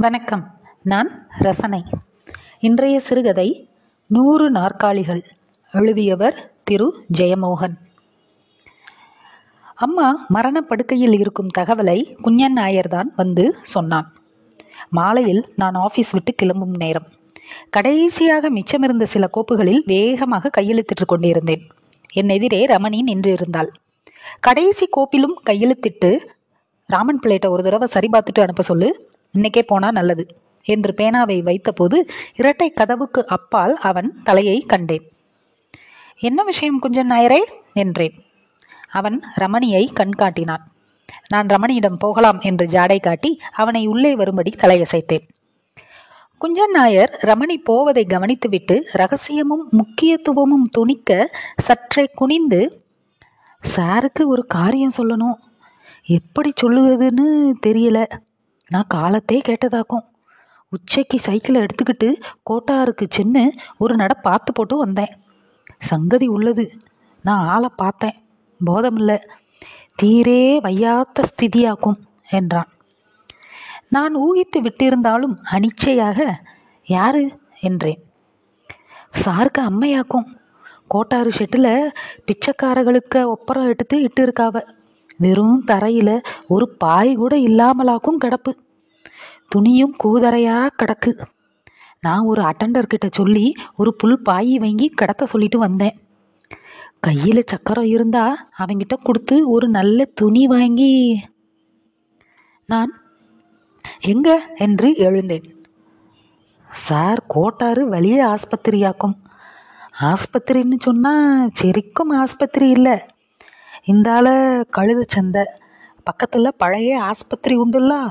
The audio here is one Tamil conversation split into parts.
வணக்கம். நான் ரசனை. இன்றைய சிறுகதை நூறு நாற்காலிகள் எழுதியவர் திரு. ஜெயமோகன். அம்மா மரணப்படுக்கையில் இருக்கும் தகவலை குஞ்சன் நாயர் தான் வந்து சொன்னான். மாலையில் நான் ஆஃபீஸ் விட்டு கிளம்பும் நேரம். கடைசியாக மிச்சமிருந்த சில கோப்புகளில் வேகமாக கையெழுத்திட்டு கொண்டிருந்தேன். என் எதிரே ரமணி நின்றிருந்தாள் கடைசி கோப்பிலும் கையெழுத்திட்டு ராமன் பிள்ளைகிட்ட ஒரு தடவை சரி பார்த்துட்டு அனுப்ப சொல்லு. இன்னைக்கே போனா நல்லது என்று பேனாவை வைத்தபோது இரட்டை கதவுக்கு அப்பால் அவன் தலையை கண்டேன். என்ன விஷயம் குஞ்சன் நாயரே? என்றேன். அவன் ரமணியை கண்காட்டினான். நான் ரமணியிடம் போகலாம் என்று ஜாடை காட்டி அவனை உள்ளே வரும்படி தலையசைத்தேன். குஞ்சன் நாயர் ரமணி போவதை கவனித்துவிட்டு ரகசியமும் முக்கியத்துவமும் துணிக்க சற்றே குனிந்து சாருக்கு ஒரு காரியம் சொல்லணும். எப்படி சொல்லுவதுன்னு தெரியல. நான் காலத்தே கேட்டதாக்கும். உச்சைக்கு சைக்கிளை எடுத்துக்கிட்டு கோட்டாருக்கு சென்று ஒரு நட பார்த்து போட்டு வந்தேன். சங்கதி உள்ளது. நான் ஆளை பார்த்தேன். போதமில்லை. தீரே வையாத்த ஸ்திதியாக்கும் என்றான். நான் ஊகித்து விட்டிருந்தாலும் அனிச்சையாக யாரு என்றேன். சாருக்கு அம்மையாக்கும். கோட்டாறு ஷெட்டில் பிச்சைக்காரர்களுக்கு ஒப்பரம் எடுத்து இட்டு இருக்காவ வெறும் தரையில் ஒரு பாய் கூட இல்லாமலாக்கும் கிடப்பு. துணியும் கூதரையா கிடக்கு. நான் ஒரு அட்டண்டர்கிட்ட சொல்லி ஒரு புல் பாயி வாங்கி கிடத்த சொல்லிட்டு வந்தேன். கையில் சக்கரம் இருந்தா அவங்கிட்ட கொடுத்து ஒரு நல்ல துணி வாங்கி. நான் எங்க? என்று எழுந்தேன். சார் கோட்டாறு வலிய ஆஸ்பத்திரியாக்கும். ஆஸ்பத்திரின்னு சொன்னால் செரிக்கும் ஆஸ்பத்திரி இல்லை. இந்தால கழுத சந்தை. பக்கத்தில் பழைய ஆஸ்பத்திரி உண்டுல்ல.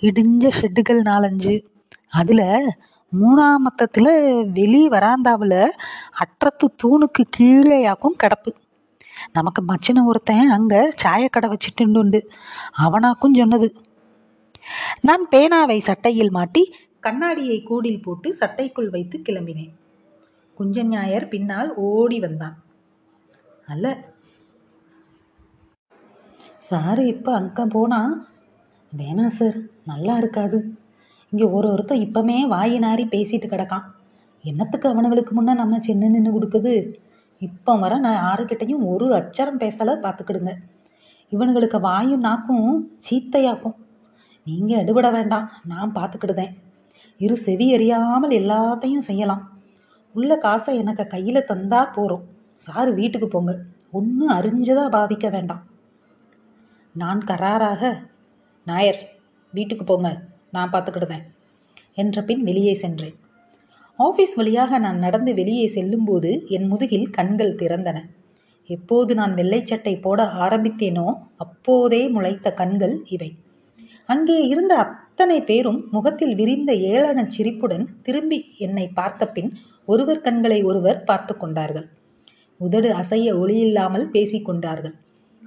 இடிஞ்ச ஷெட்டுகள் நாலஞ்சு. அதில் மூணாம் மத்தத்தில் வெளி வராந்தாவில் அற்றத்து தூணுக்கு கீழேயாக்கும் கிடப்பு. நமக்கு மச்சின ஒருத்தன் அங்கே சாயக்கடை வச்சுட்டு அவனாக்கும் சொன்னது. நான் பேனாவை சட்டையில் மாட்டி கண்ணாடியை கூடில் போட்டு சட்டைக்குள் வைத்து கிளம்பினேன். குஞ்சன் ஞாயர் பின்னால் ஓடி வந்தான். அல்ல சாரு இப்போ அங்கே போனால் வேணாம் சார் நல்லா இருக்காது. இங்கே ஒரு ஒருத்தன் இப்போமே வாய் நாரி பேசிட்டு கிடக்கான். என்னத்துக்கு அவனுங்களுக்கு முன்னே நம்ம சின்ன நின்று கொடுக்குது? இப்போ வர நான் யாருக்கிட்டையும் ஒரு அச்சரம் பேசலை பார்த்துக்கிடுங்க இவனுங்களுக்கு வாயும் நாக்கும் சீத்தையாக்கும். நீங்கள் எடுபட வேண்டாம். நான் பார்த்துக்கிடுதேன் இரு செவி அறியாமல் எல்லாத்தையும் செய்யலாம். உள்ள காசை எனக்கு கையில் தந்தா போகிறோம் சார் வீட்டுக்கு போங்க. ஒன்றும் அறிஞ்சதாக பாவிக்க வேண்டாம். நான் கராராக? நாயர் வீட்டுக்கு போங்க நான் பார்த்துக்கிடுதேன் என்ற பின் வெளியே சென்றேன். ஆஃபீஸ் வழியாக நான் நடந்து வெளியே செல்லும்போது என் முதுகில் கண்கள் திறந்தன. எப்போது நான் வெள்ளை சட்டை போட ஆரம்பித்தேனோ அப்போதே முளைத்த கண்கள் இவை. அங்கே இருந்த அத்தனை பேரும் முகத்தில் விரிந்த ஏளனச் சிரிப்புடன் திரும்பி என்னை பார்த்த பின் ஒருவர் கண்களை ஒருவர் பார்த்து கொண்டார்கள். உதடு அசைய ஒளியில்லாமல் பேசிக்கொண்டார்கள்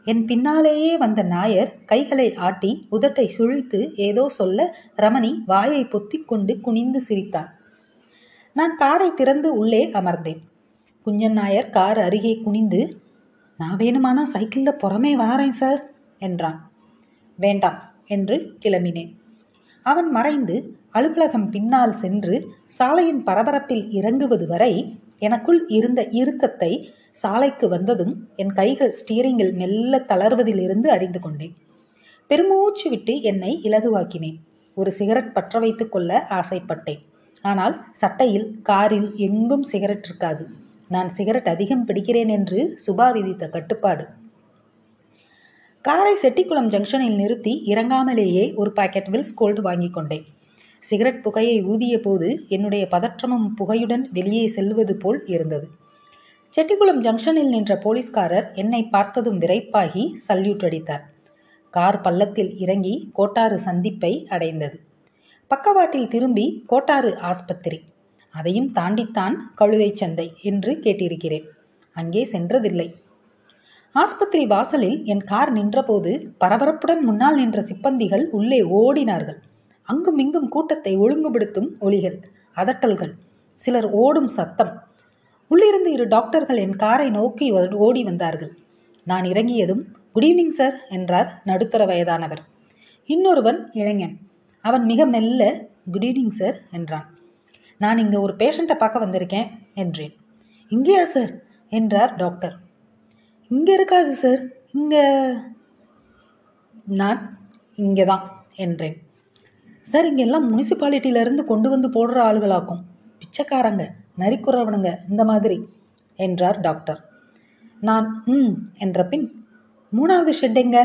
என் பின்னாலேயே வந்த நாயர் கைகளை ஆட்டி உதட்டை சுழித்து ஏதோ சொல்ல ரமணி வாயை பொத்திக் கொண்டு குனிந்து சிரித்தார். நான் காரை திறந்து உள்ளே அமர்ந்தேன். குஞ்சன் நாயர் கார் அருகே குனிந்து நான் வேணுமானா சைக்கிளில் புறமே வாரேன் சார் என்றான். வேண்டாம் என்று கிளம்பினேன். அவன் மறைந்து அலுவலகம் பின்னால் சென்று சாலையின் பரபரப்பில் இறங்குவது வரை எனக்குள் இருந்த இறுக்கத்தை சாலைக்கு வந்ததும் என் கைகள் ஸ்டீரிங்கில் மெல்ல தளர்வதிலிருந்து அறிந்து கொண்டேன். பெருமூச்சு விட்டு என்னை இலகுவாக்கினேன். ஒரு சிகரெட் பற்ற வைத்துக் கொள்ள ஆசைப்பட்டேன். ஆனால் சட்டையில் காரில் எங்கும் சிகரெட் இருக்காது. நான் சிகரெட் அதிகம் பிடிக்கிறேன் என்று சுபா விதித்த கட்டுப்பாடு. காரை செட்டிக்குளம் ஜங்ஷனில் நிறுத்தி இறங்காமலேயே ஒரு பாக்கெட் வில்ஸ் கோல்டு வாங்கி கொண்டேன். சிகரெட் புகையை ஊதிய போது என்னுடைய பதற்றமும் புகையுடன் வெளியே செல்வது போல் இருந்தது. செட்டிக்குளம் ஜங்ஷனில் நின்ற போலீஸ்காரர் என்னை பார்த்ததும் விரைப்பாகி சல்யூட் அடித்தார். கார் பள்ளத்தில் இறங்கி கோட்டாறு சந்திப்பை அடைந்தது. பக்கவாட்டில் திரும்பி கோட்டாறு ஆஸ்பத்திரி. அதையும் தாண்டித்தான் கழுதை சந்தை என்று கேட்டிருக்கிறேன். அங்கே சென்றதில்லை. ஆஸ்பத்திரி வாசலில் என் கார் நின்றபோது பரபரப்புடன் முன்னால் நின்ற சிப்பந்திகள் உள்ளே ஓடினார்கள். அங்கும் இங்கும் கூட்டத்தை ஒழுங்குபடுத்தும் ஒலிகள் அதட்டல்கள். சிலர் ஓடும் சத்தம். உள்ளிருந்து இரு டாக்டர்கள் என் காரை நோக்கி ஓடி வந்தார்கள். நான் இறங்கியதும் குட் ஈவினிங் சார் என்றார் நடுத்தர வயதானவர். இன்னொருவன் இளைஞன். அவன் மிக மெல்ல குட் ஈவினிங் சார் என்றான். நான் இங்கே ஒரு பேஷண்ட்டை பார்க்க வந்திருக்கேன் என்றேன். இங்கேயா சார்? என்றார் டாக்டர். இங்கே இருக்காது சார். இங்கே நான் இங்கே தான் என்றேன். சார் இங்கே எல்லாம் முனிசிபாலிட்டியிலேருந்து கொண்டு வந்து போடுற ஆளுகளாக்கும். பிச்சைக்காரங்க நரிக்குறவனுங்க இந்த மாதிரி என்றார் டாக்டர் நான் ம் என்ற பின் மூணாவது ஷெட் எங்க?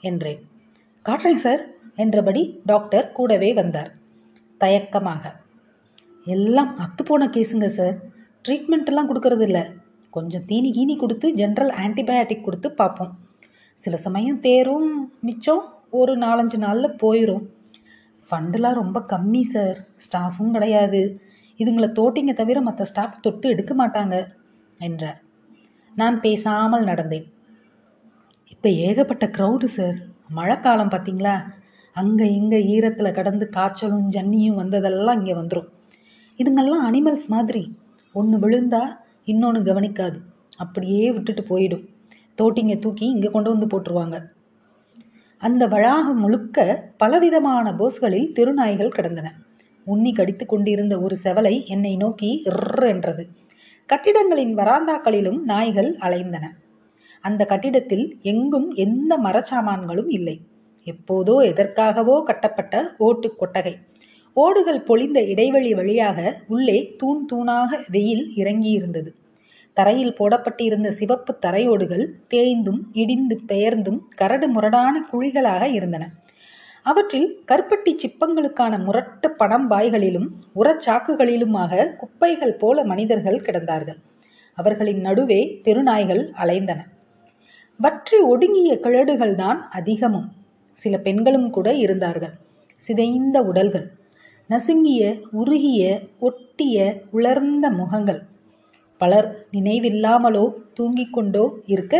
என்றேன். காட்டுறேன் சார் என்றபடி டாக்டர் கூடவே வந்தார். தயக்கமாக. எல்லாம் அத்துப்போன கேஸுங்க சார் ட்ரீட்மெண்ட்டெல்லாம் கொடுக்கறது இல்லை. கொஞ்சம் தீனி கீனி கொடுத்து ஜென்ரல் ஆன்டிபயாட்டிக் கொடுத்து பார்ப்போம். சில சமயம் தேரும் மிச்சம் ஒரு நாலஞ்சு நாளில் போயிடும் ஃபண்டெலாம் ரொம்ப கம்மி சார் ஸ்டாஃபும் கிடையாது. இதுங்களை தோட்டிங்க தவிர மற்ற ஸ்டாஃப் தொட்டு எடுக்க மாட்டாங்க என்றார். நான் பேசாமல் நடந்தேன். இப்போ ஏகப்பட்ட க்ரௌடு சார் மழைக்காலம் பார்த்தீங்களா அங்கே இங்கே ஈரத்தில் கடந்து காய்ச்சலும் ஜன்னியும் வந்ததெல்லாம் இங்கே வந்துடும் இதுங்கெல்லாம் அனிமல்ஸ் மாதிரி. ஒன்று விழுந்தா இன்னொன்று கவனிக்காது. அப்படியே விட்டுட்டு போயிடும். தோட்டிங்க தூக்கி இங்கே கொண்டு வந்து போட்டுருவாங்க. அந்த வளாகம் முழுக்க பலவிதமான போஸ்களில் திருநாய்கள் கிடந்தன. உண்ணி கடித்து கொண்டிருந்த ஒரு செவலை என்னை நோக்கி இர் என்றது. கட்டிடங்களின் வராந்தாக்களிலும் நாய்கள் அலைந்தன. அந்த கட்டிடத்தில் எங்கும் எந்த மரச்சாமான்களும் இல்லை. எப்போதோ எதற்காகவோ கட்டப்பட்ட ஓட்டு கொட்டகை. ஓடுகள் பொழிந்த இடைவெளி வழியாக உள்ளே தூண் தூணாக வெயில் இறங்கியிருந்தது. தரையில் போடப்பட்டிருந்த சிவப்பு தரையோடுகள் தேய்ந்தும் இடிந்து பெயர்ந்தும் கரடு முரடான குழிகளாக இருந்தன. அவற்றில் கருப்பட்டி சிப்பங்களுக்கான முரட்டு பணம் பாய்களிலும் உரச்சாக்குகளிலுமாக குப்பைகள் போல மனிதர்கள் கிடந்தார்கள். அவர்களின் நடுவே தெருநாய்கள் அலைந்தன. வற்றி ஒடுங்கிய கிழடுகள் தான் அதிகமும். சில பெண்களும் கூட இருந்தார்கள். சிதைந்த உடல்கள். நசுங்கிய உருகிய ஒட்டிய உலர்ந்த முகங்கள். பலர் நினைவில்லாமலோ தூங்கிக் கொண்டோ இருக்க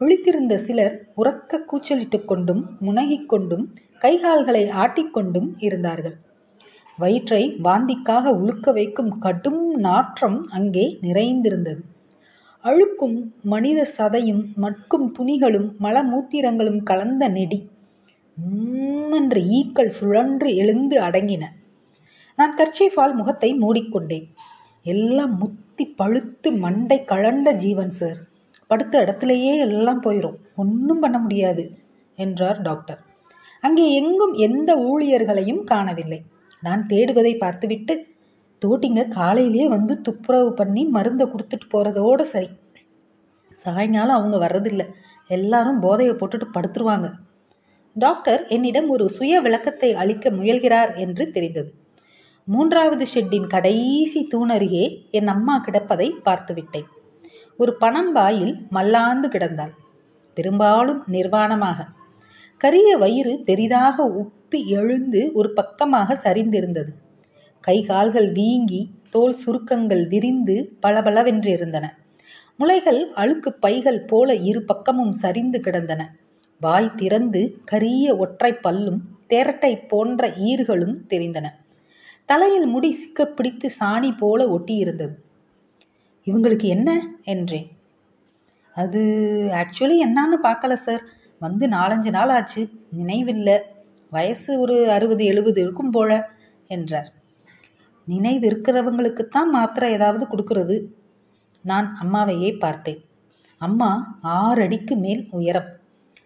விழித்திருந்த சிலர் உறக்க கூச்சலிட்டு கொண்டும் முனகிக் கொண்டும் கைகால்களை ஆட்டிக்கொண்டும் இருந்தார்கள். வயிற்றை வாந்திக்காக உழுக்க வைக்கும் கடும் நாற்றம் அங்கே நிறைந்திருந்தது. அழுக்கும் மனித சதையும் மட்கும் துணிகளும் மலமூத்திரங்களும் கலந்த நெடி என்று ஈக்கள் சுழன்று எழுந்து அடங்கின. நான் கர்ச்சீஃபால் முகத்தை மூடிக்கொண்டேன். எல்லாம் முத்தி பழுத்து மண்டை கழண்ட ஜீவன் சார் படுத்த இடத்துலையே எல்லாம் போயிடும் ஒன்றும் பண்ண முடியாது என்றார் டாக்டர் அங்கே எங்கும் எந்த ஊழியர்களையும் காணவில்லை. நான் தேடுவதை பார்த்துவிட்டு தோட்டிங்க காலையிலே வந்து துப்புரவு பண்ணி மருந்தை கொடுத்துட்டு போகிறதோடு சரி. சாயங்காலம் அவங்க வர்றதில்லை. எல்லாரும் போதையை போட்டுட்டு படுத்துருவாங்க. டாக்டர் என்னிடம் ஒரு சுய விளக்கத்தை அளிக்க முயல்கிறார் என்று தெரிந்தது. மூன்றாவது ஷெட்டின் கடைசி தூணருகே என் அம்மா கிடப்பதை பார்த்துவிட்டேன். ஒரு பணம் வாயில் மல்லாந்து கிடந்தாள். பெரும்பாலும் நிர்வாணமாக. கரிய வயிறு பெரிதாக உப்பி எழுந்து ஒரு பக்கமாக சரிந்திருந்தது. கை கால்கள் வீங்கி தோல் சுருக்கங்கள் விரிந்து பளபளவென்றிருந்தன. முளைகள் அழுக்கு பைகள் போல இரு பக்கமும் சரிந்து கிடந்தன. வாய் திறந்து கரிய ஒற்றை பல்லும் தேரட்டை போன்ற ஈர்களும் தெரிந்தன. தலையில் முடி சிக்க பிடித்து சாணி போல ஒட்டியிருந்தது. இவங்களுக்கு என்ன? என்றேன். அது ஆக்சுவலி என்னான்னு பார்க்கல சார் வந்து நாலஞ்சு நாள் ஆச்சு. நினைவில்லை. வயசு ஒரு அறுபது எழுபது இருக்கும் போல என்றார். நினைவு இருக்கிறவங்களுக்குத்தான் மாத்திரை ஏதாவது கொடுக்கறது. நான் அம்மாவையே பார்த்தேன். அம்மா ஆறு அடிக்கு மேல் உயரம்.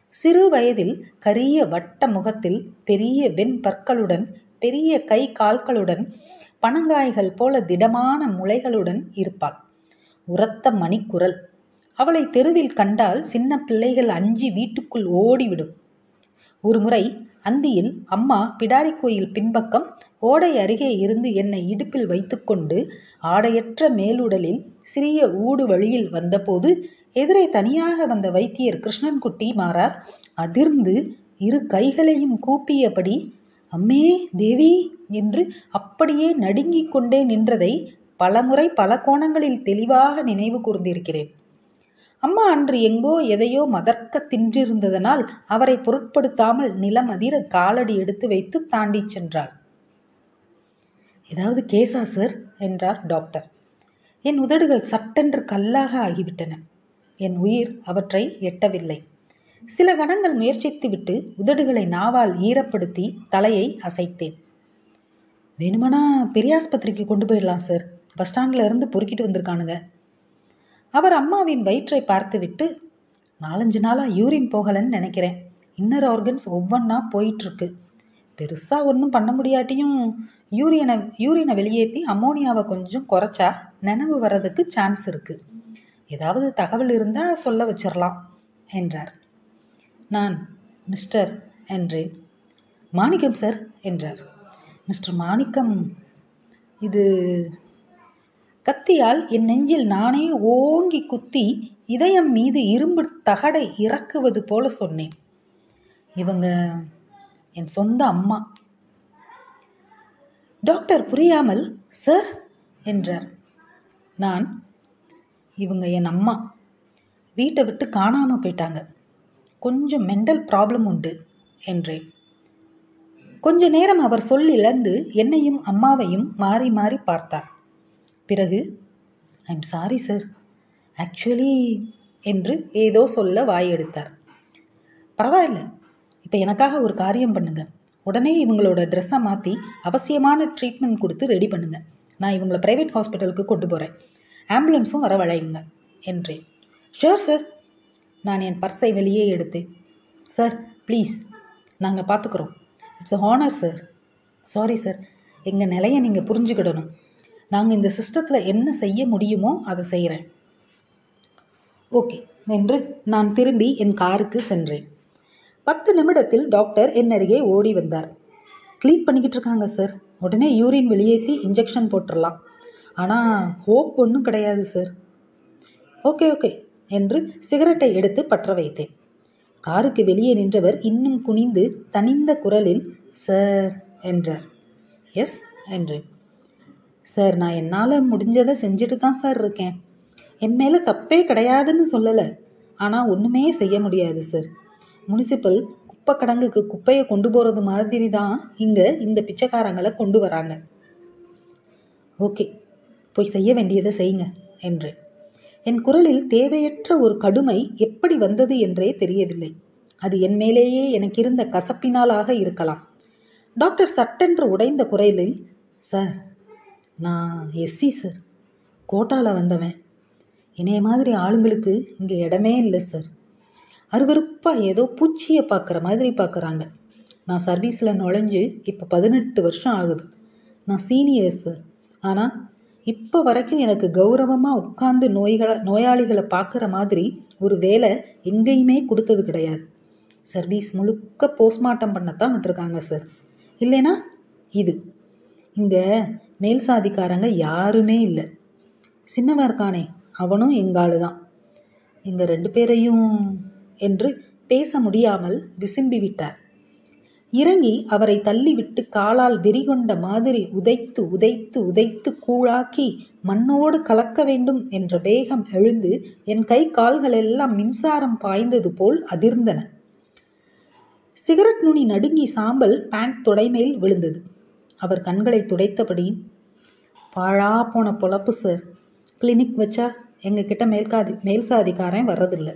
சிறு வயதில் கரிய வட்ட முகத்தில் பெரிய வெண் பற்களுடன் பெரிய கை கால்களுடன் பனங்காய்கள் போல திடமான முளைகளுடன் இருப்பாள். உரத்த மணிக்குரல். அவளை தெருவில் கண்டால் சின்ன பிள்ளைகள் அஞ்சி வீட்டுக்குள் ஓடிவிடும். ஒருமுறை அந்தியில் அம்மா பிடாரி கோயில் பின்பக்கம் ஓடை அருகே இருந்து என்னை இடுப்பில் வைத்துக்கொண்டு ஆடையற்ற மேலுடலில் சிறிய ஊடு வழியில் வந்தபோது எதிரே தனியாக வந்த வைத்தியர் கிருஷ்ணன்குட்டி மாறார். அதிர்ந்து இரு கைகளையும் கூப்பியபடி அம்மே தேவி என்று அப்படியே நடுங்கிக் கொண்டே நின்றதை பலமுறை பல கோணங்களில் தெளிவாக நினைவு கூர்ந்திருக்கிறேன். அம்மா அன்று எங்கோ எதையோ மதர்க்க தின்றிருந்ததனால் அவரை பொருட்படுத்தாமல் நிலம் அதிர காலடி எடுத்து வைத்து தாண்டி சென்றாள். ஏதாவது கேசா சார்? என்றார் டாக்டர். என் உதடுகள் சட்டென்று கல்லாக ஆகிவிட்டன. என் உயிர் அவற்றை எட்டவில்லை. சில கணங்கள் முயற்சித்துவிட்டு உதடுகளை நாவால் ஈரப்படுத்தி தலையை அசைத்தேன். வேணுமானா பெரியாஸ்பத்திரிக்கு கொண்டு போயிடலாம் சார். பஸ் ஸ்டாண்டில் இருந்து பொறுக்கிட்டு வந்திருக்கானுங்க. அவர் அம்மாவின் வயிற்றை பார்த்துவிட்டு நாலஞ்சு நாளாக யூரின் போகலைன்னு நினைக்கிறேன். இன்னர் ஆர்கன்ஸ் ஒவ்வொன்றா போயிட்டுருக்கு பெருசாக ஒன்றும் பண்ண முடியாட்டியும் யூரியனை யூரினை வெளியேற்றி அமோனியாவை கொஞ்சம் குறைச்சா நினைவு வர்றதுக்கு சான்ஸ் இருக்குது ஏதாவது தகவல் இருந்தால் சொல்ல வச்சிடலாம் என்றார். நான் மிஸ்டர் என்றேன். மாணிக்கம் சார் என்றார். மிஸ்டர் மாணிக்கம் இது கத்தியால் என் நெஞ்சில் நானே ஓங்கி குத்தி இதயம் மீது இரும்பு தகடை இறக்குவது போல சொன்னேன். இவங்க என் சொந்த அம்மா. டாக்டர் புரியாமல் சார் என்றார். நான் இவங்க என் அம்மா. வீட்டை விட்டு காணாமல் போயிட்டாங்க. கொஞ்சம் மெண்டல் ப்ராப்ளம் உண்டு என்றேன். கொஞ்ச நேரம் அவர் சொல் இழந்து என்னையும் அம்மாவையும் மாறி மாறி பார்த்தார். பிறகு ஐம் சாரி சார் ஆக்சுவலி என்று ஏதோ சொல்ல வாய் எடுத்தார். பரவாயில்ல. இப்போ எனக்காக ஒரு காரியம் பண்ணுங்க. உடனே இவங்களோட ட்ரெஸ்ஸை மாற்றி அவசியமான ட்ரீட்மெண்ட் கொடுத்து ரெடி பண்ணுங்க. நான் இவங்களை ப்ரைவேட் ஹாஸ்பிட்டலுக்கு கொண்டு போகிறேன் ஆம்புலன்ஸும் வரவழையுங்க என்றேன். ஷோர் சார் நான் என் பர்ஸை வெளியே எடுத்தேன். சார் ப்ளீஸ் நாங்கள் பார்த்துக்குறோம். It's a honour sir. Sorry sir. எங்கள் நிலையை நீங்கள் புரிஞ்சுக்கிடணும். நாங்கள் இந்த சிஸ்டத்தில் என்ன செய்ய முடியுமோ அதை செய்கிறேன். ஓகே என்று நான் திரும்பி என் காருக்கு சென்றேன். பத்து நிமிடத்தில் டாக்டர் என் அருகே ஓடி வந்தார். க்ளீன் பண்ணிக்கிட்டு இருக்காங்க சார். உடனே யூரின் வெளியேற்றி இன்ஜெக்ஷன் போட்டுடலாம். ஆனால் ஹோப் ஒன்றும் கிடையாது சார். Okay okay. என்று சிகரெட்டை எடுத்து பற்ற வைத்தேன் காருக்கு வெளியே நின்றவர் இன்னும் குனிந்து தனிந்த குரலில் சார் என்றார். எஸ் என்றேன். சார் நான் என்னால் முடிஞ்சதை செஞ்சுட்டு தான் சார் இருக்கேன். என் மேலே தப்பே கிடையாதுன்னு சொல்லலை. ஆனால் ஒன்றுமே செய்ய முடியாது சார். முனிசிபல் குப்பை கடங்குக்கு குப்பையை கொண்டு போகிறது மாதிரி தான் இங்கே இந்த பிச்சைக்காரங்களை கொண்டு வராங்க. ஓகே போய் செய்ய வேண்டியதை செய்யுங்க என்று என் குரலில் தேவையற்ற ஒரு கடுமை எப்படி வந்தது என்றே தெரியவில்லை. அது என் மேலேயே எனக்கு இருந்த கசப்பினாலாக இருக்கலாம். டாக்டர் சட்டென்று உடைந்த குரலில் சார் நான் எஸ்சி சார். கோட்டாவில் வந்தவன். என்னைய மாதிரி ஆளுங்களுக்கு இங்கே இடமே இல்லை சார். அருவருப்பாக ஏதோ பூச்சியை பார்க்குற மாதிரி பார்க்குறாங்க நான் சர்வீஸில் நுழைஞ்சு இப்போ பதினெட்டு வருஷம் ஆகுது. நான் சீனியர் சார். ஆனால் இப்போ வரைக்கும் எனக்கு கௌரவமாக உட்கார்ந்து நோய்களை நோயாளிகளை பார்க்குற மாதிரி ஒரு வேலை எங்கேயுமே கொடுத்தது கிடையாது. சர்வீஸ் முழுக்க போஸ்ட்மார்ட்டம் பண்ணத்தான் விட்டுருக்காங்க சார் இல்லைனா இது. இங்கே மேல் சாதிக்காரங்க யாருமே இல்லை. சின்னவன் இருக்கானே அவனும் எங்காளு தான். எங்கள் ரெண்டு பேரையும் என்று பேச முடியாமல் விசும்பி விட்டார். இறங்கி அவரை தள்ளிவிட்டு காலால் வெறிகொண்ட மாதிரி உதைத்து உதைத்து உதைத்து கூழாக்கி மண்ணோடு கலக்க வேண்டும் என்ற வேகம் எழுந்து என் கை கால்களெல்லாம் மின்சாரம் பாய்ந்தது போல் அதிர்ந்தன. சிகரெட் நுனி நடுங்கி சாம்பல் பேண்ட் துடைமேல் விழுந்தது. அவர் கண்களை துடைத்தபடி பாழா போன பொழப்பு சார் கிளினிக் வச்சா எங்ககிட்ட மேல்காதி மேல் சாதிக்காரன் வர்றதில்லை.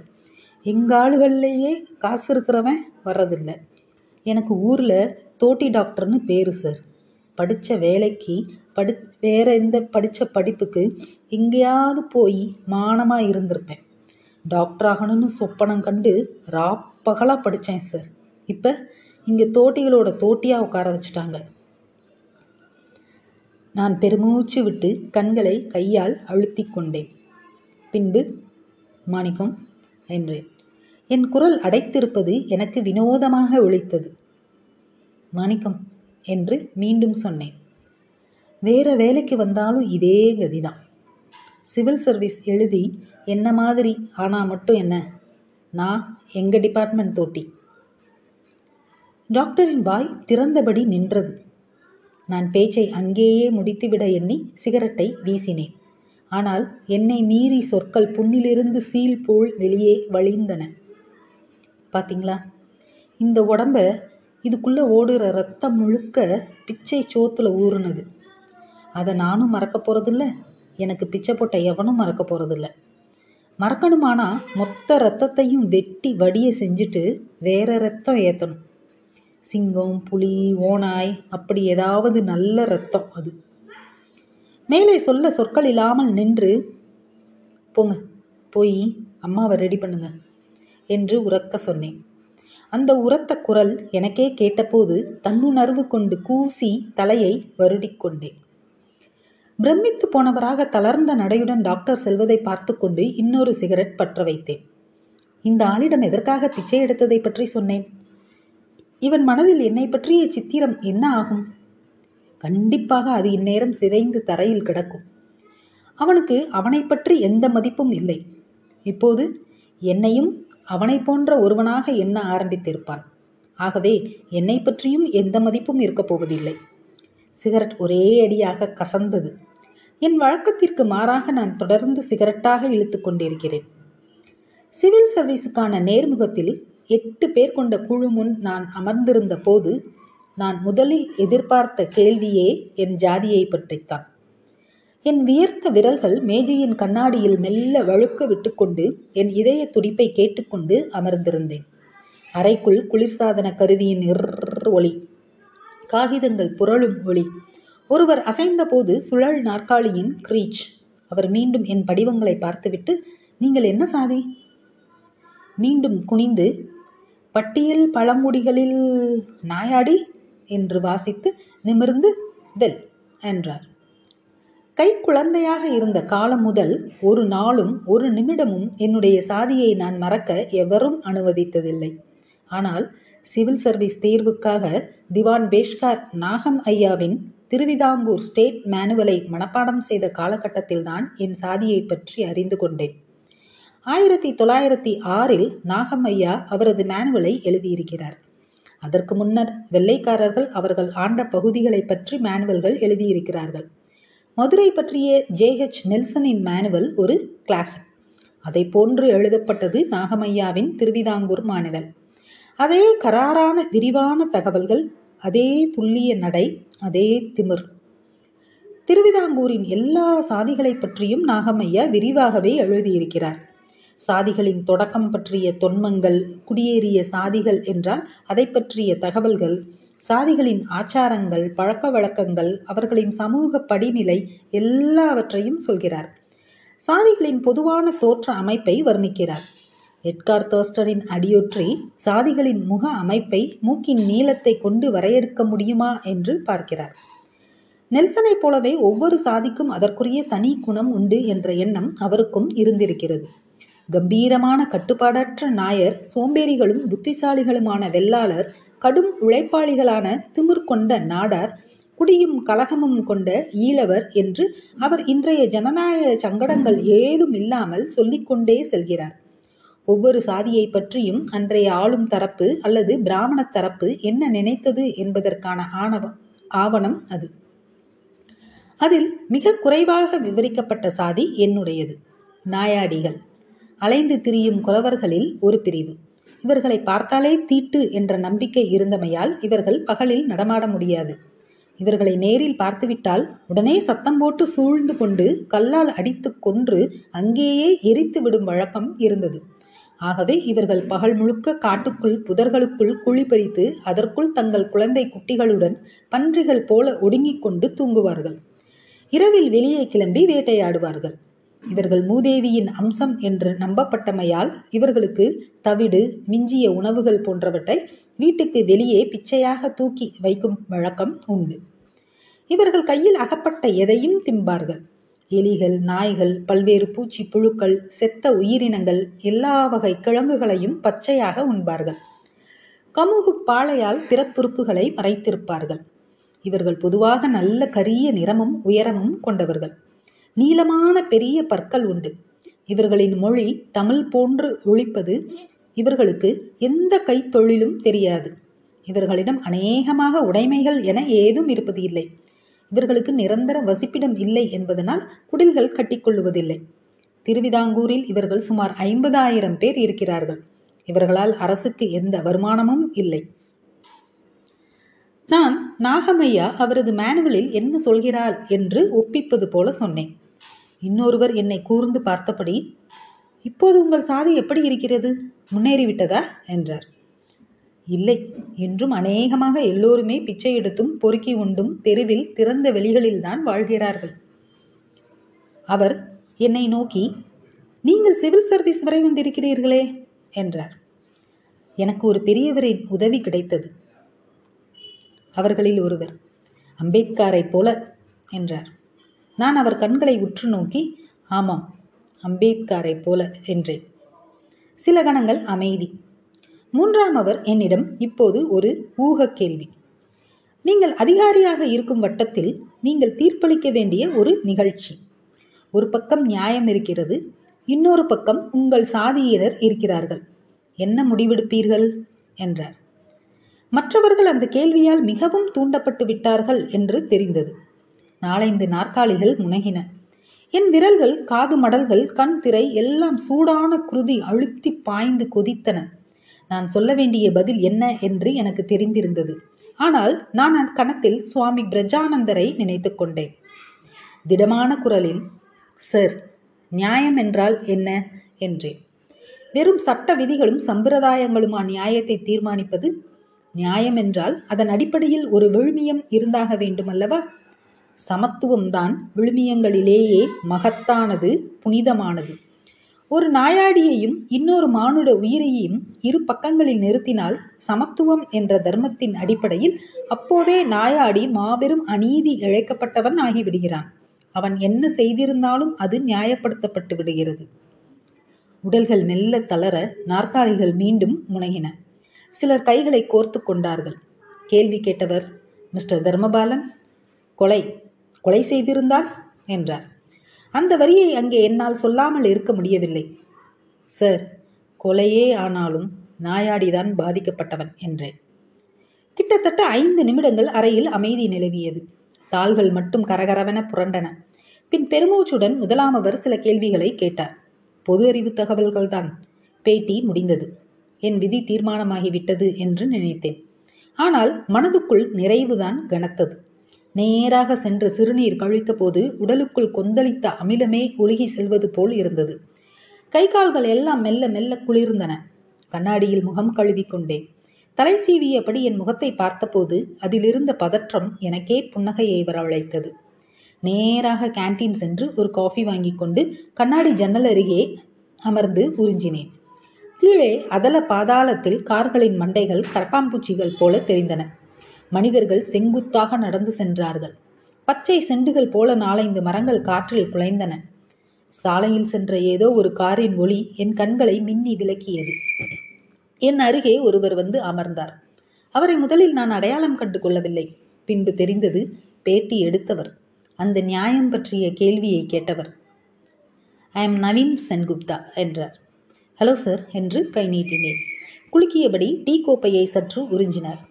எங்கள் ஆளுகள்லேயே காசு இருக்கிறவன் வர்றதில்லை. எனக்கு ஊரில் தோட்டி டாக்டர்னு பேர் சார் படித்த வேலைக்கு படி வேறு எந்த படித்த படிப்புக்கு எங்கேயாவது போய் மானமாக இருந்திருப்பேன். டாக்டர் ஆகணும்னு சொப்பனம் கண்டு ராப்பகலாக படித்தேன் சார் இப்போ இங்கே தோட்டிகளோட தோட்டியாக உட்கார வச்சுட்டாங்க. நான் பெருமூச்சு விட்டு கண்களை கையால் அழுத்தி கொண்டேன். பின்பு மாணிக்கம் என்றேன். என் குரல் அடைத்திருப்பது எனக்கு வினோதமாக ஒழித்தது மாணிக்கம் என்று மீண்டும் சொன்னேன். வேற வேலைக்கு வந்தாலும் இதே கதிதான். சிவில் சர்வீஸ் எழுதி என்ன மாதிரி ஆனால் மட்டும் என்ன? நான் எங்கள் டிபார்ட்மெண்ட் தோட்டி. டாக்டரின் வாய் திறந்தபடி நின்றது. நான் பேச்சை அங்கேயே முடித்துவிட எண்ணி சிகரெட்டை வீசினேன். ஆனால் என்னை மீறி சொற்கள் புண்ணிலிருந்து சீல் போல் வெளியே வழிந்தன. பார்த்தீங்களா இந்த உடம்ப இதுக்குள்ளே ஓடுகிற ரத்தம் முழுக்க பிச்சை சோத்துல ஊறுனது. அதை நானும் மறக்க போகிறதில்ல எனக்கு பிச்சை போட்ட எவனும் மறக்க போகிறதில்ல மறக்கணுமானா மொத்த ரத்தத்தையும் வெட்டி வடிய செஞ்சுட்டு வேற ரத்தம் ஏற்றணும் சிங்கம் புலி ஓனாய் அப்படி ஏதாவது நல்ல ரத்தம் அது. மேலே சொல்ல சொற்கள் இல்லாமல் நின்று போங்க போய் அம்மாவை ரெடி பண்ணுங்க. என்று உறக்க சொன்னேன். அந்த உரத்த குரல் எனக்கே கேட்டபோது தன்னுணர்வு கொண்டு கூசி தலையை வருடிக்கொண்டேன் பிரமித்து போனவராக தளர்ந்த நடையுடன் டாக்டர் செல்வதை பார்த்து கொண்டு இன்னொரு சிகரெட் பற்ற வைத்தேன். இந்த ஆளிடம் எதற்காக பிச்சை எடுத்ததை பற்றி சொன்னேன். இவன் மனதில் என்னை பற்றிய சித்திரம் என்ன ஆகும்? கண்டிப்பாக அது இந்நேரம் சிதைந்து தரையில் கிடக்கும். அவனுக்கு அவனை பற்றி எந்த மதிப்பும் இல்லை. இப்போது என்னையும் அவனை போன்ற ஒருவனாக எண்ண ஆரம்பித்திருப்பான்? ஆகவே என்னை பற்றியும் எந்த மதிப்பும் இருக்கப் போவதில்லை. சிகரெட் ஒரே அடியாக கசந்தது. என் வழக்கத்திற்கு மாறாக நான் தொடர்ந்து சிகரெட்டாக இழுத்து கொண்டிருக்கிறேன். சிவில் சர்வீஸுக்கான நேர்முகத்தில் எட்டு பேர் கொண்ட குழு முன் நான் அமர்ந்திருந்த போது நான் முதலில் எதிர்பார்த்த கேள்வியே என் ஜாதியை பற்றித்தான். என் வியர்த்த விரல்கள் மேஜையின் கண்ணாடியில் மெல்ல வழுக்க விட்டுக்கொண்டு என் இதய துடிப்பை கேட்டுக்கொண்டு அமர்ந்திருந்தேன். அறைக்குள் குளிர்சாதன கருவியின் இர் ஒளி காகிதங்கள் புரளும் ஒளி. ஒருவர் அசைந்தபோது சுழல் நாற்காலியின் கிரீச். அவர் மீண்டும் என் படிவங்களை பார்த்துவிட்டு நீங்கள் என்ன சாதி? மீண்டும் குனிந்து பட்டியல் பழங்குடிகளில் நாயாடி? என்று வாசித்து நிமிர்ந்து வெல் என்றார். கை குழந்தையாக இருந்த காலம் முதல் ஒரு நாளும் ஒரு நிமிடமும் என்னுடைய சாதியை நான் மறக்க எவரும் அனுமதித்ததில்லை. ஆனால் சிவில் சர்வீஸ் தேர்வுக்காக திவான் பேஷ்கார் நாகம் ஐயாவின் திருவிதாங்கூர் ஸ்டேட் மேனுவலை மனப்பாடம் செய்த காலகட்டத்தில்தான் என் சாதியை பற்றி அறிந்து கொண்டேன். ஆயிரத்தி தொள்ளாயிரத்தி ஆறில் நாகம் ஐயா அவரது மேனுவலை எழுதியிருக்கிறார். அதற்கு முன்னர் வெள்ளைக்காரர்கள் அவர்கள் ஆண்ட பகுதிகளை பற்றி மேனுவல்கள் எழுதியிருக்கிறார்கள். மதுரை பற்றிய ஜேஹெச் நெல்சனின் மேனுவல் ஒரு கிளாசிக் அதை போன்று எழுதப்பட்டது நாகமையாவின் திருவிதாங்கூர் மானுவல். அதே கராரான விரிவான தகவல்கள் அதே துல்லிய நடை அதே திமிர். திருவிதாங்கூரின் எல்லா சாதிகளை பற்றியும் நாகமையா விரிவாகவே எழுதியிருக்கிறார். சாதிகளின் தொடக்கம் பற்றிய தொன்மங்கள் குடியேறிய சாதிகள் என்றால் அதை பற்றிய தகவல்கள் சாதிகளின் ஆச்சாரங்கள் பழக்க வழக்கங்கள் அவர்களின் சமூக படிநிலை எல்லாவற்றையும் சொல்கிறார். சாதிகளின் பொதுவான தோற்ற அமைப்பை வர்ணிக்கிறார். எட்கார் தோஸ்டரின் அடியொற்றி சாதிகளின் முக அமைப்பை மூக்கின் நீளத்தை கொண்டு வரையறுக்க முடியுமா என்று பார்க்கிறார். நெல்சனைப் போலவே ஒவ்வொரு சாதிக்கும் அதற்குரிய தனி குணம் உண்டு என்ற எண்ணம் அவருக்கும் இருந்திருக்கிறது. கம்பீரமான கட்டுப்பாடற்ற நாயர் சோம்பேறிகளும் புத்திசாலிகளுமான வெள்ளாளர் கடும் உழைப்பாளிகளான திமிர் கொண்ட நாடார் குடியும் கலகமும் கொண்ட ஈழவர் என்று அவர் இன்றைய ஜனநாயக சங்கடங்கள் ஏதும் இல்லாமல் சொல்லிக்கொண்டே செல்கிறார். ஒவ்வொரு சாதியை பற்றியும் அன்றைய ஆளும் தரப்பு அல்லது பிராமண தரப்பு என்ன நினைத்தது என்பதற்கான ஆணவம் ஆவணம் அது. அதில் மிக குறைவாக விவரிக்கப்பட்ட சாதி என்னுடையது. நாயாடிகள். அலைந்து திரியும் குலவர்களில் ஒரு பிரிவு. இவர்களை பார்த்தாலே தீட்டு என்ற நம்பிக்கை இருந்தமையால் இவர்கள் பகலில் நடமாட முடியாது. இவர்களை நேரில் பார்த்துவிட்டால் உடனே சத்தம் போட்டு சூழ்ந்து கொண்டு கல்லால் அடித்து கொன்று அங்கேயே எரித்து விடும் வழக்கம் இருந்தது. ஆகவே இவர்கள் பகல் முழுக்க காட்டுக்குள் புதர்களுக்குள் குழி பறித்து அதற்குள் தங்கள் குழந்தை குட்டிகளுடன் பன்றிகள் போல ஒடுங்கிக் கொண்டு தூங்குவார்கள். இரவில் வெளியே கிளம்பி வேட்டையாடுவார்கள். இவர்கள் மூதேவியின் அம்சம் என்று நம்பப்பட்டமையால் இவர்களுக்கு தவிடு மிஞ்சிய உணவுகள் போன்றவற்றை வீட்டுக்கு வெளியே பிச்சையாக தூக்கி வைக்கும் வழக்கம் உண்டு. இவர்கள் கையில் அகப்பட்ட எதையும் திம்பார்கள். எலிகள் நாய்கள் பல்வேறு பூச்சி புழுக்கள் செத்த உயிரினங்கள் எல்லா வகை கிழங்குகளையும் பச்சையாக உண்பார்கள். கமுகு பாளையால் பிறப்புறுப்புகளை மறைத்திருப்பார்கள். இவர்கள் பொதுவாக நல்ல கரிய நிறமும் உயரமும் கொண்டவர்கள். நீளமான பெரிய பற்கள் உண்டு. இவர்களின் மொழி தமிழ் போன்று ஒழிப்பது இவர்களுக்கு எந்த கைத்தொழிலும் தெரியாது. இவர்களிடம் அநேகமாக உடைமைகள் என ஏதும் இருப்பது இல்லை. இவர்களுக்கு நிரந்தர வசிப்பிடம் இல்லை என்பதனால் குடில்கள் கட்டிக்கொள்ளுவதில்லை திருவிதாங்கூரில் இவர்கள் சுமார் ஐம்பதாயிரம் பேர் இருக்கிறார்கள். இவர்களால் அரசுக்கு எந்த வருமானமும் இல்லை. நான் நாகமையா அவரது மேனுவலில் என்ன சொல்கிறார் என்று ஒப்பிப்பது போல சொன்னேன். இன்னொருவர் என்னை கூர்ந்து பார்த்தபடி இப்போது உங்கள் சாதி எப்படி இருக்கிறது? முன்னேறிவிட்டதா? என்றார். இல்லை என்றும் அநேகமாக எல்லோருமே பிச்சை எடுத்தும் பொறுக்கி உண்டும் தெருவில் திறந்த வெளிகளில்தான் வாழ்கிறார்கள். அவர் என்னை நோக்கி நீங்கள் சிவில் சர்வீஸ் வரை வந்திருக்கிறீர்களே? என்றார். எனக்கு ஒரு பெரியவரின் உதவி கிடைத்தது. அவர்களில் ஒருவர் அம்பேத்காரைப் போல என்றார். நான் அவர் கண்களை உற்று நோக்கி ஆமாம் அம்பேத்காரை போல என்றேன். சில கணங்கள் அமைதி. மூன்றாம் அவர் என்னிடம் இப்போது ஒரு ஊக கேள்வி. நீங்கள் அதிகாரியாக இருக்கும் வட்டத்தில் நீங்கள் தீர்ப்பளிக்க வேண்டிய ஒரு நிகழ்ச்சி. ஒரு பக்கம் நியாயம் இருக்கிறது இன்னொரு பக்கம் உங்கள் சாதியினர் இருக்கிறார்கள். என்ன முடிவெடுப்பீர்கள்? என்றார். மற்றவர்கள் அந்த கேள்வியால் மிகவும் தூண்டப்பட்டு விட்டார்கள் என்று தெரிந்தது. நாலைந்து நாற்காலிகள் முனகின. என் விரல்கள் காது மடல்கள் கண் திரை எல்லாம் சூடான குருதி அழுத்தி பாய்ந்து கொதித்தன. நான் சொல்ல வேண்டிய பதில் என்ன என்று எனக்கு தெரிந்திருந்தது. ஆனால் நான் அக்கணத்தில் சுவாமி பிரஜானந்தரை நினைத்து கொண்டேன். திடமான குரலில் சார் நியாயம் என்றால் என்ன? என்றேன். வெறும் சட்ட விதிகளும் சம்பிரதாயங்களுமா நியாயத்தை தீர்மானிப்பது? நியாயம் என்றால் அதன் அடிப்படையில் ஒரு விழுமியம் இருந்தாக வேண்டுமல்லவா? சமத்துவம்தான் விழுமியங்களிலேயே மகத்தானது புனிதமானது. ஒரு நாயாடியையும் இன்னொரு மானுட உயிரையும் இரு பக்கங்களில் நிறுத்தினால் சமத்துவம் என்ற தர்மத்தின் அடிப்படையில் அப்போதே நாயாடி மாபெரும் அநீதி இழைக்கப்பட்டவன் ஆகிவிடுகிறான். அவன் என்ன செய்திருந்தாலும் அது நியாயப்படுத்தப்பட்டு விடுகிறது. உடல்கள் மெல்ல தளர நாற்காலிகள் மீண்டும் முனகின. சிலர் கைகளை கோர்த்து கொண்டார்கள். கேள்வி கேட்டவர் மிஸ்டர் தர்மபாலன் கொலை கொலை செய்திருந்தால்? என்றார். அந்த வரியை அங்கே என்னால் சொல்லாமல் இருக்க முடியவில்லை. சார் கொலையே ஆனாலும் நாயாடிதான் பாதிக்கப்பட்டவன் என்றேன். கிட்டத்தட்ட ஐந்து நிமிடங்கள் அறையில் அமைதி நிலவியது. தாள்கள் மட்டும் கரகரவென புரண்டன. பின் பெருமூச்சுடன் முதலாமவர் சில கேள்விகளை கேட்டார். பொது அறிவு தகவல்கள்தான். பேட்டி முடிந்தது. என் விதி தீர்மானமாகிவிட்டது என்று நினைத்தேன். ஆனால் மனதுக்குள் நிறைவுதான் கனத்தது. நேராக சென்று சிறுநீர் கழித்தபோது உடலுக்குள் கொந்தளித்த அமிலமே ஒழுகி செல்வது போல் இருந்தது. கை கால்கள் எல்லாம் மெல்ல மெல்ல குளிர்ந்தன. கண்ணாடியில் முகம் கழுவிக்கொண்டேன் தலை சீவியபடி என் முகத்தை பார்த்தபோது அதிலிருந்த பதற்றம் எனக்கே புன்னகையை வரவழைத்தது நேராக கேன்டீன் சென்று ஒரு காஃபி வாங்கி கொண்டு கண்ணாடி ஜன்னல் அருகே அமர்ந்து உறிஞ்சினேன். கீழே அதல பாதாளத்தில் கார்களின் மண்டைகள் கரப்பாம்பூச்சிகள் போல தெரிந்தன. மனிதர்கள் செங்குத்தாக நடந்து சென்றார்கள். பச்சை செண்டுகள் போல நாலைந்து மரங்கள் காற்றில் குலைந்தன. சாலையில் சென்ற ஏதோ ஒரு காரின் ஒளி என் கண்களை மின்னி விலக்கியது. என் அருகே ஒருவர் வந்து அமர்ந்தார். அவரை முதலில் நான் அடையாளம் கண்டு கொள்ளவில்லை. பின்பு தெரிந்தது பேட்டி எடுத்தவர். அந்த நியாயம் பற்றிய கேள்வியை கேட்டவர். ஐ எம் நவீன் சென்குப்தா என்றார். ஹலோ சார் என்று கை நீட்டினேன். குலுக்கியபடி டீ கோப்பையை சற்று உறிஞ்சினார்.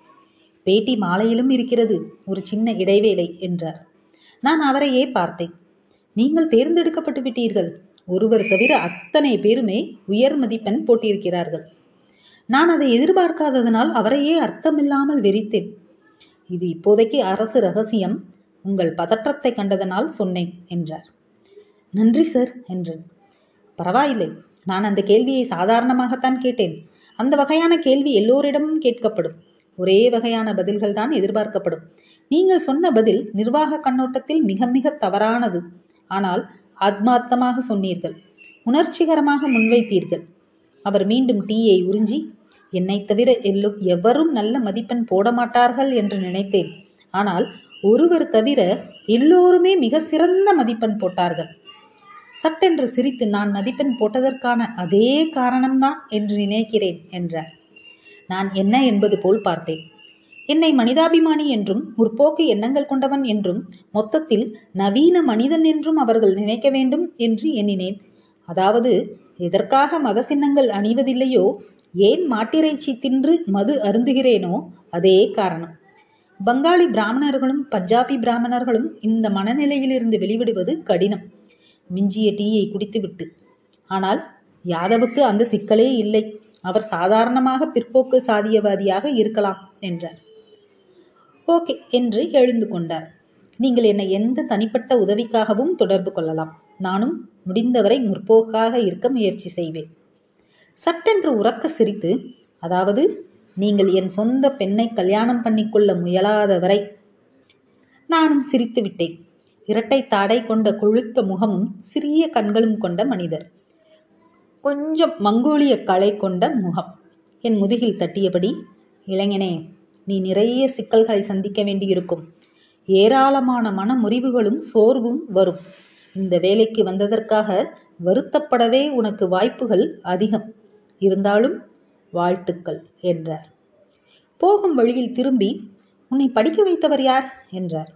பேட்டி மாலையிலும் இருக்கிறது. ஒரு சின்ன இடைவேளை என்றார். நான் அவரையே பார்த்தேன். நீங்கள் தேர்ந்தெடுக்கப்பட்டு விட்டீர்கள். ஒருவர் தவிர அத்தனை பேருமே உயர் மதிப்பெண் போட்டியிருக்கிறார்கள் நான் அதை எதிர்பார்க்காததனால் அவரையே அர்த்தமில்லாமல் வெறித்தேன். இது இப்போதைக்கு அரசு ரகசியம். உங்கள் பதற்றத்தை கண்டதனால் சொன்னேன் என்றார். நன்றி சார் என்றேன். பரவாயில்லை. நான் அந்த கேள்வியை சாதாரணமாகத்தான் கேட்டேன். அந்த வகையான கேள்வி எல்லோரிடமும் கேட்கப்படும். ஒரே வகையான பதில்கள் தான் எதிர்பார்க்கப்படும். நீங்கள் சொன்ன பதில் நிர்வாக கண்ணோட்டத்தில் மிக மிக தவறானது. ஆனால் ஆத்மார்த்தமாக சொன்னீர்கள். உணர்ச்சிகரமாக முன்வைத்தீர்கள். அவர் மீண்டும் டீயை உறிஞ்சி என்னை தவிர எல்லோ எவரும் நல்ல மதிப்பெண் போட மாட்டார்கள் என்று நினைத்தேன். ஆனால் ஒருவர் தவிர எல்லோருமே மிக சிறந்த மதிப்பெண் போட்டார்கள். சட்டென்று சிரித்து நான் மதிப்பெண் போட்டதற்கான அதே காரணம்தான் என்று நினைக்கிறேன் என்றார். நான் என்ன என்பது போல் பார்த்தேன். என்னை மனிதாபிமானி என்றும் முற்போக்கு எண்ணங்கள் கொண்டவன் என்றும் மொத்தத்தில் நவீன மனிதன் என்றும் அவர்கள் நினைக்க வேண்டும் என்று எண்ணினேன். அதாவது எதற்காக மத சின்னங்கள் அணிவதில்லையோ ஏன் மாட்டிறைச்சி தின்று மது அருந்துகிறேனோ அதே காரணம். பங்காளி பிராமணர்களும் பஞ்சாபி பிராமணர்களும் இந்த மனநிலையிலிருந்து வெளிவிடுவது கடினம். மிஞ்சிய டீயை குடித்துவிட்டு. ஆனால் யாதவுக்கு அந்த சிக்கலே இல்லை. அவர் சாதாரணமாக பிற்போக்கு சாதியவாதியாக இருக்கலாம் என்றார். ஓகே என்று எழுந்து கொண்டார். நீங்கள் என்னை எந்த தனிப்பட்ட உதவிக்காகவும் தொடர்பு கொள்ளலாம். நானும் முடிந்தவரை முற்போக்காக இருக்க முயற்சி செய்வேன். சட்டென்று உறக்க சிரித்து அதாவது நீங்கள் என் சொந்த பெண்ணை கல்யாணம் பண்ணிக்கொள்ள முயலாதவரை நானும் சிரித்து விட்டேன் இரட்டை தாடை கொண்ட கொழுத்த முகமும் சிறிய கண்களும் கொண்ட மனிதர். கொஞ்சம் மங்கோலிய களை கொண்ட முகம். என் முதுகில் தட்டியபடி இளைஞனே நீ நிறைய சிக்கல்களை சந்திக்க வேண்டியிருக்கும். ஏராளமான மன முறிவுகளும் சோர்வும் வரும். இந்த வேலைக்கு வந்ததற்காக வருத்தப்படவே உனக்கு வாய்ப்புகள் அதிகம். இருந்தாலும் வாழ்த்துக்கள் என்றார். போகும் வழியில் திரும்பி உன்னை படிக்க வைத்தவர் யார்? என்றார்.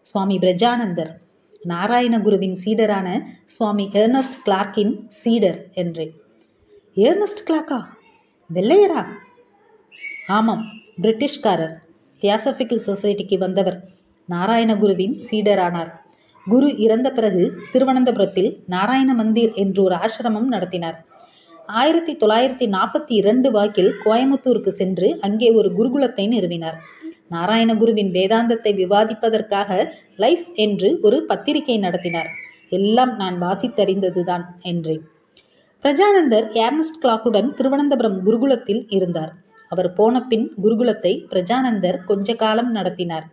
சுவாமி பிரஜானந்தர். நாராயணகுருவின் சீடரான சுவாமி ஏர்னஸ்ட் கிளார்க்கின் சீடர் என்றேன் ஏர்னஸ்ட் கிளாக்கா வெள்ளையரா? ஆமாம் பிரிட்டிஷ்காரர் தியாசபிக்கல் சொசைட்டிக்கு வந்தவர் நாராயணகுருவின் சீடரானார். குரு இறந்த பிறகு திருவனந்தபுரத்தில் நாராயண மந்திர் என்று ஒரு ஆசிரமம் நடத்தினார். ஆயிரத்தி தொள்ளாயிரத்தி நாற்பத்தி இரண்டு வாக்கில் கோயமுத்தூருக்கு சென்று அங்கே ஒரு குருகுலத்தை நிறுவினார். நாராயணகுருவின் வேதாந்தத்தை விவாதிப்பதற்காக லைஃப் என்று ஒரு பத்திரிகை நடத்தினார். எல்லாம் நான் வாசித்தறிந்ததுதான் என்றேன். பிரஜானந்தர் ஏர்னஸ்ட் கிளாக்குடன் திருவனந்தபுரம் குருகுலத்தில் இருந்தார். அவர் போன பின் குருகுலத்தை பிரஜானந்தர் கொஞ்ச காலம் நடத்தினார்.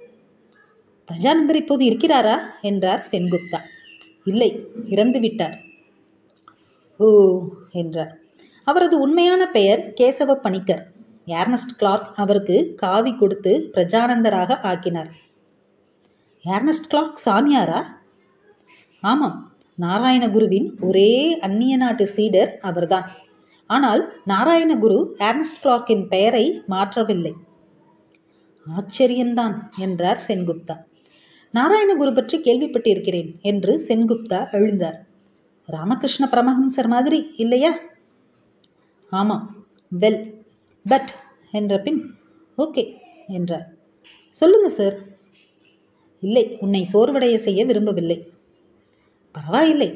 பிரஜானந்தர் இப்போது இருக்கிறாரா? என்றார் சென்குப்தா. இல்லை இறந்து விட்டார். ஓ என்றார். அவரது உண்மையான பெயர் கேசவ பணிக்கர். ஏர்னஸ்ட் கிளார்க் அவருக்கு காவி கொடுத்து பிரஜானந்தராக ஆக்கினார். ஏர்னஸ்ட் கிளார்க் சாமியாரா? ஆமாம் நாராயணகுருவின் ஒரே அந்நிய நாட்டு சீடர் அவர்தான். ஆனால் நாராயணகுரு ஏர்னஸ்ட் கிளார்க்கின் பெயரை மாற்றவில்லை. ஆச்சரியம்தான் என்றார் சென்குப்தா. நாராயணகுரு பற்றி கேள்விப்பட்டிருக்கிறேன் என்று சென்குப்தா எழுந்தார். ராமகிருஷ்ண பரமஹம்சர் மாதிரி இல்லையா? ஆமாம் வெல் பட் என்ற பின் ஓகே என்றார். சொல்லுங்க சார் இல்லை உன்னை சோர்வடைய செய்ய விரும்பவில்லை. பரவாயில்லை.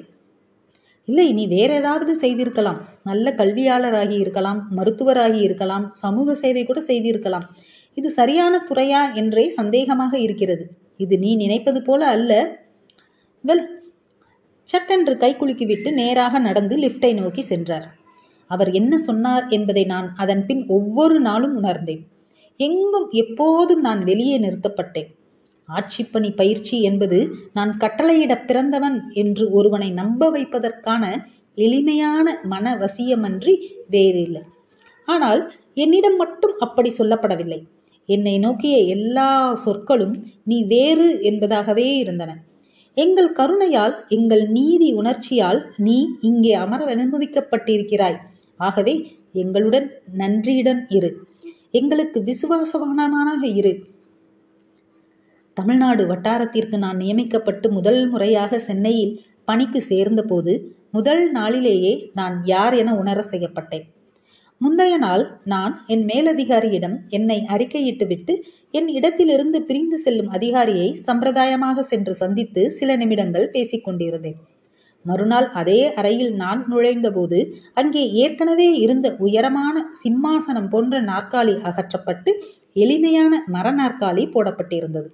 இல்லை நீ வேற ஏதாவது செய்திருக்கலாம். நல்ல கல்வியாளராகி இருக்கலாம் மருத்துவராகி இருக்கலாம் சமூக சேவை கூட செய்திருக்கலாம். இது சரியான துறையா என்றே சந்தேகமாக இருக்கிறது. இது நீ நினைப்பது போல அல்ல. வெல் சட்டென்று கை குலுக்கிவிட்டு நேராக நடந்து லிஃப்டை நோக்கி சென்றார். அவர் என்ன சொன்னார் என்பதை நான் அதன் பின் ஒவ்வொரு நாளும் உணர்ந்தேன். எங்கும் எப்போதும் நான் வெளியே நிறுத்தப்பட்டேன். ஆட்சிப்பணி பயிற்சி என்பது நான் கட்டளையிட பிறந்தவன் என்று ஒருவனை நம்ப வைப்பதற்கான எளிமையான மன வசியமன்றி வேறில்லை. ஆனால் என்னிடம் மட்டும் அப்படி சொல்லப்படவில்லை. என்னை நோக்கிய எல்லா சொற்களும் நீ வேறு என்பதாகவே இருந்தன. எங்கள் கருணையால் எங்கள் நீதி உணர்ச்சியால் நீ இங்கே அமர அனுமதிக்கப்பட்டிருக்கிறாய். ஆகவே எங்களுடன் நன்றியுடன் இரு. எங்களுக்கு விசுவாசவானாக இரு. தமிழ்நாடு வட்டாரத்திற்கு நான் நியமிக்கப்பட்டு முதல் முறையாக சென்னையில் பணிக்கு சேர்ந்தபோது முதல் நாளிலேயே நான் யார் என உணர செய்யப்பட்டேன். முந்தைய நாள் நான் என் மேலதிகாரியிடம் என்னை அறிக்கையிட்டு விட்டு என் இடத்திலிருந்து பிரிந்து செல்லும் அதிகாரியை சம்பிரதாயமாக சென்று சந்தித்து சில நிமிடங்கள் பேசிக் கொண்டிருந்தேன் மறுநாள் அதே அறையில் நான் நுழைந்தபோது அங்கே ஏற்கனவே இருந்த உயரமான சிம்மாசனம் போன்ற நாற்காலி அகற்றப்பட்டு எளிமையான மர நாற்காலி போடப்பட்டிருந்தது.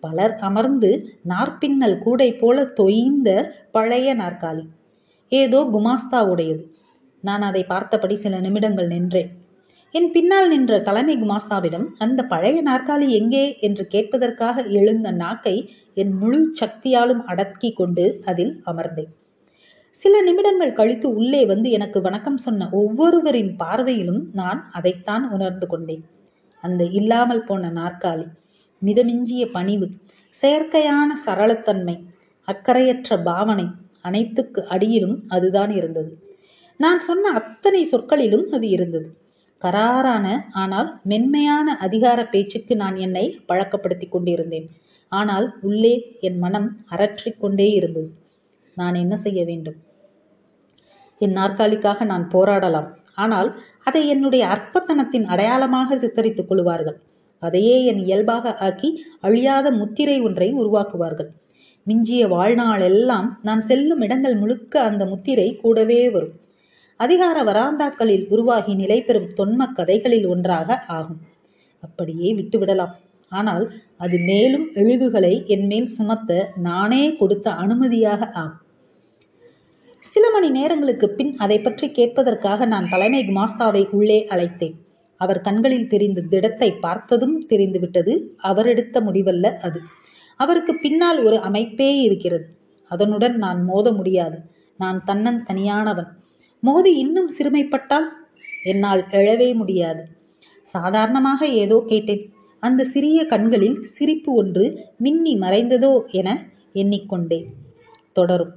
பலர் அமர்ந்து நாற்பின்னல் கூடை போல தொய்ந்த பழைய நாற்காலி. ஏதோ குமாஸ்தாவுடையது. நான் அதை பார்த்தபடி சில நிமிடங்கள் நின்றேன். என் பின்னால் நின்ற தலைமை குமாஸ்தாவிடம் அந்த பழைய நாற்காலி எங்கே? என்று கேட்பதற்காக எழுந்த நாக்கை என் முழு சக்தியாலும் அடக்கி கொண்டு அதில் அமர்ந்தேன். சில நிமிடங்கள் கழித்து உள்ளே வந்து எனக்கு வணக்கம் சொன்ன ஒவ்வொருவரின் பார்வையிலும் நான் அதைத்தான் உணர்ந்து கொண்டேன். அந்த இல்லாமல் போன நாற்காலி மிதமிஞ்சிய பணிவு செயற்கையான சரளத்தன்மை அக்கறையற்ற பாவனை அனைத்துக்கு அடியிலும் அதுதான் இருந்தது. நான் சொன்ன அத்தனை சொற்களிலும் அது இருந்தது. கராரான ஆனால் மென்மையான அதிகார பேச்சுக்கு நான் என்னை பழக்கப்படுத்தி கொண்டிருந்தேன். ஆனால் உள்ளே என் மனம் அரற்றிக் கொண்டே இருந்தது. நான் என்ன செய்ய வேண்டும்? என் நாற்காலிக்காக நான் போராடலாம். ஆனால் அதை என்னுடைய அற்பத்தனத்தின் அடையாளமாக சித்தரித்துக் கொள்வார்கள். அதையே என் இயல்பாக ஆக்கி அழியாத முத்திரை ஒன்றை உருவாக்குவார்கள். மிஞ்சிய வாழ்நாளெல்லாம் நான் செல்லும் இடங்கள் முழுக்க அந்த முத்திரை கூடவே வரும். அதிகார வராந்தாக்களில் உருவாகி நிலை பெறும் தொன்ம கதைகளில் ஒன்றாக ஆகும். அப்படியே விட்டுவிடலாம். ஆனால் அது மேலும் இழிவுகளை என்மேல் சுமத்த நானே கொடுத்த அனுமதியாக ஆகும் சில மணி நேரங்களுக்கு பின் அதை பற்றி கேட்பதற்காக நான் தலைமை குமாஸ்தாவை உள்ளே அழைத்தேன். அவர் கண்களில் தெரிந்த திடத்தை பார்த்ததும் தெரிந்துவிட்டது. அவர் எடுத்த முடிவல்ல அது. அவருக்கு பின்னால் ஒரு அமைப்பே இருக்கிறது. அதனுடன் நான் மோத முடியாது. நான் தன்னன் தனியானவன் மோதி இன்னும் சிறுமைப்பட்டால் என்னால் எழவே முடியாது. சாதாரணமாக ஏதோ கேட்டேன். அந்த சிறிய கண்களில் சிரிப்பு ஒன்று மின்னி மறைந்ததோ என எண்ணிக்கொண்டேன். தொடரும்.